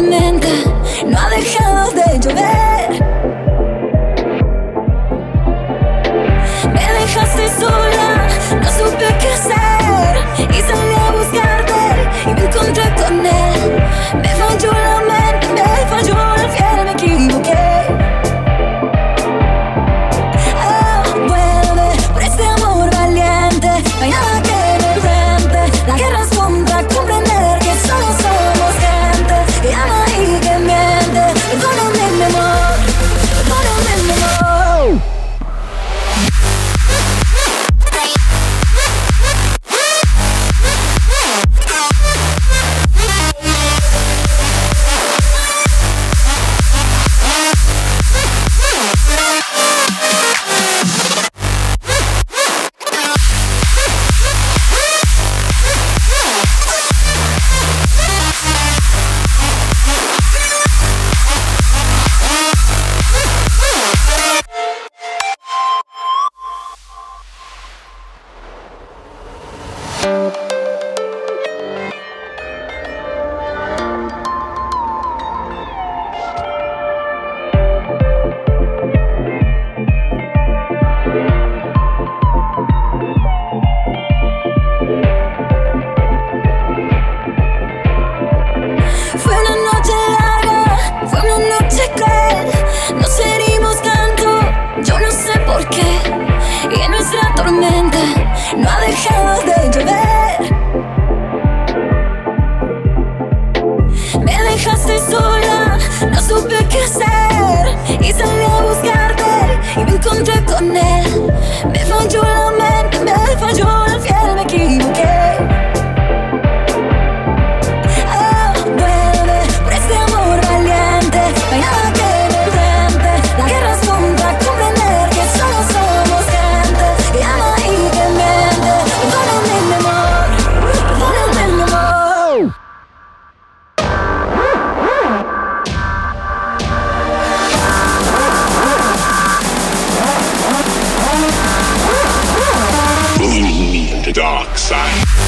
man. no ha dejado de llover. Me dejaste sola, no supe qué hacer. Y salí a buscarte y me encontré con él. Me falló la dark side.